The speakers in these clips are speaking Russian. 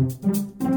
Música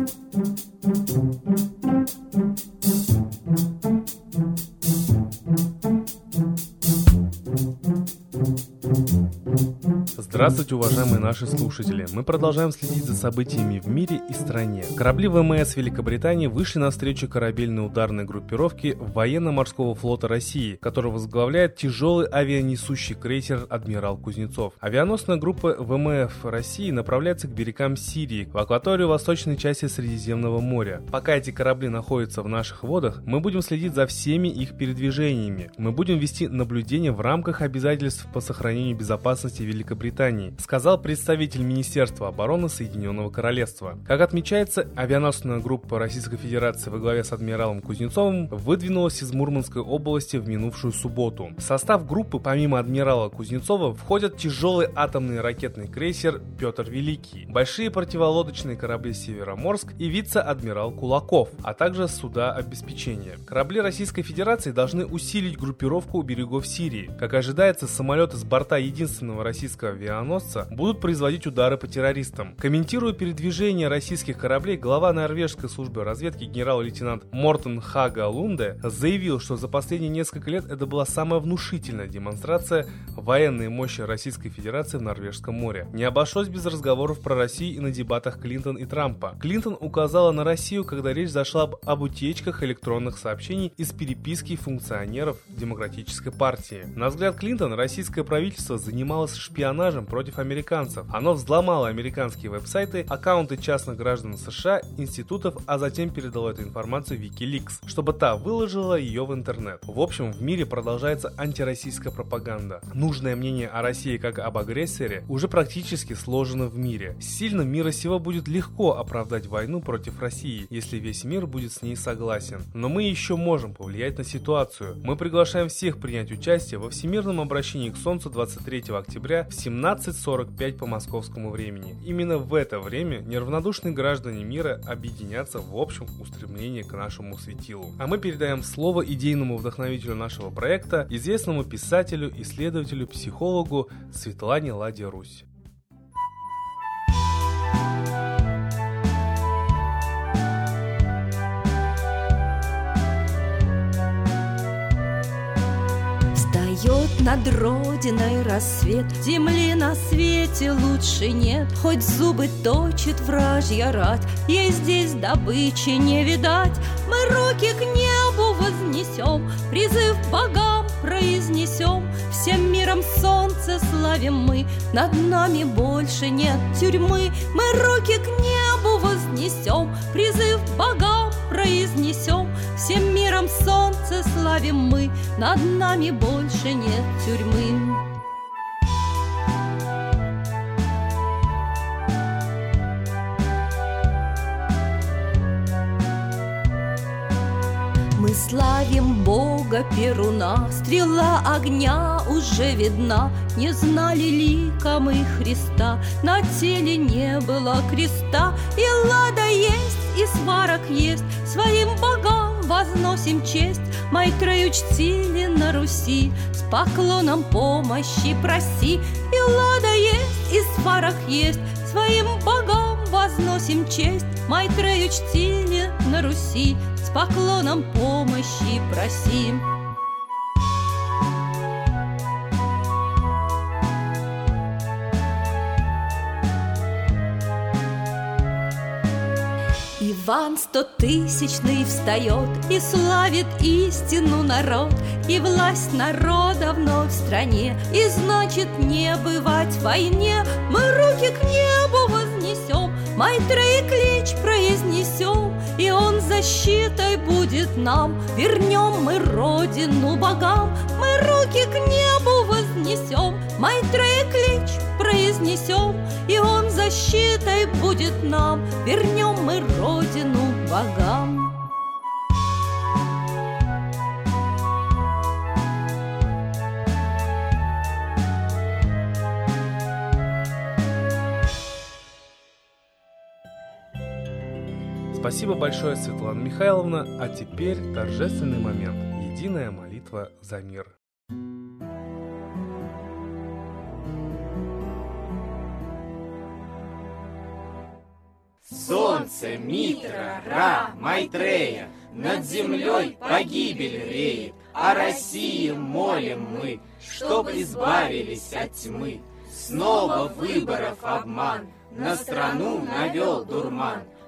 Здравствуйте, уважаемые наши слушатели! Мы продолжаем следить за событиями в мире и стране. Корабли ВМС Великобритании вышли на встречу корабельной ударной группировки военно-морского флота России, который возглавляет тяжелый авианесущий крейсер «Адмирал Кузнецов». Авианосная группа ВМФ России направляется к берегам Сирии, в акваторию восточной части Средиземного моря. Пока эти корабли находятся в наших водах, мы будем следить за всеми их передвижениями. Мы будем вести наблюдение в рамках обязательств по сохранению безопасности Великобритании Великобритании, сказал представитель Министерства обороны Соединенного Королевства. Как отмечается, авианосная группа Российской Федерации во главе с адмиралом Кузнецовым выдвинулась из Мурманской области в минувшую субботу. В состав группы помимо адмирала Кузнецова входят тяжелый атомный ракетный крейсер Петр Великий, большие противолодочные корабли Североморск и вице-адмирал Кулаков, а также суда обеспечения. Корабли Российской Федерации должны усилить группировку у берегов Сирии. Как ожидается, самолеты с борта единственного российского авианосца авианосца будут производить удары по террористам. Комментируя передвижение российских кораблей, глава норвежской службы разведки генерал-лейтенант Мортен Хага Лунде заявил, что за последние несколько лет это была самая внушительная демонстрация военной мощи Российской Федерации в Норвежском море. Не обошлось без разговоров про Россию и на дебатах Клинтон и Трампа. Клинтон указала на Россию, когда речь зашла об, об утечках электронных сообщений из переписки функционеров Демократической партии. На взгляд Клинтон, российское правительство занималось шпионажем оружием против американцев. Оно взломало американские веб-сайты, аккаунты частных граждан США, институтов, а затем передало эту информацию Wikileaks, чтобы та выложила ее в интернет. В общем, в мире продолжается антироссийская пропаганда. Нужное мнение о России как об агрессоре уже практически сложено в мире. Сильным мира сего будет легко оправдать войну против России, если весь мир будет с ней согласен. Но мы еще можем повлиять на ситуацию. Мы приглашаем всех принять участие во всемирном обращении к Солнцу 23 октября в 17 17.45 по московскому времени. Именно в это время неравнодушные граждане мира объединятся в общем устремлении к нашему светилу. А мы передаем слово идейному вдохновителю нашего проекта, известному писателю, исследователю, психологу Светлане Ладе Русь. Над родиной рассвет. Земли на свете лучше нет Хоть зубы точит вражья рать. Ей здесь добычи не видать Мы руки к небу вознесем Призыв богам произнесем. Всем миром солнце славим мы Над нами больше нет тюрьмы. Мы руки к небу вознесем Призыв богам произнесем Всем миром солнце славим мы Над нами больше нет тюрьмы. Мы славим Бога Перуна, Стрела огня уже видна, Не знали лика мы Христа, На теле не было креста, И лада есть, и сварок есть, Своим богам возносим честь, Майтрею чтили на Руси, С поклоном помощи проси, И лада есть, и сварок есть, Своим богам возносим честь, Майтрею чтили на Руси, поклоном помощи просим. Иван стотысячный встает И славит истину народ И власть народа вновь в стране И значит не бывать в войне Мы руки к небу вознесем Майтрей клич произнесем И он защитой будет нам. Вернем мы родину богам Мы руки к небу вознесем. Майтрей клич произнесем И он защитой будет нам. Вернем мы родину Спасибо большое, Светлана Михайловна. А теперь торжественный момент. Единая молитва за мир. Солнце, Митра, Ра, Майтрея, Над землей погибель реет, О России молим мы, Чтоб избавились от тьмы. Снова выборов обман, На страну навел дурман.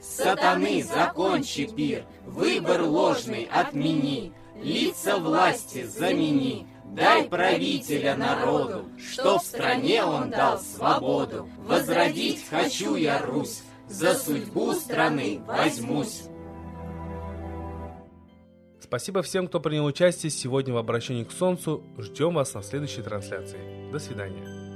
сатаны закончи пир, выбор ложный отмени, лица власти замени. Дай правителя народу, что в стране он дал свободу. Возродить хочу я Русь, за судьбу страны возьмусь. Спасибо всем, кто принял участие сегодня в обращении к Солнцу. Ждем вас на следующей трансляции. До свидания.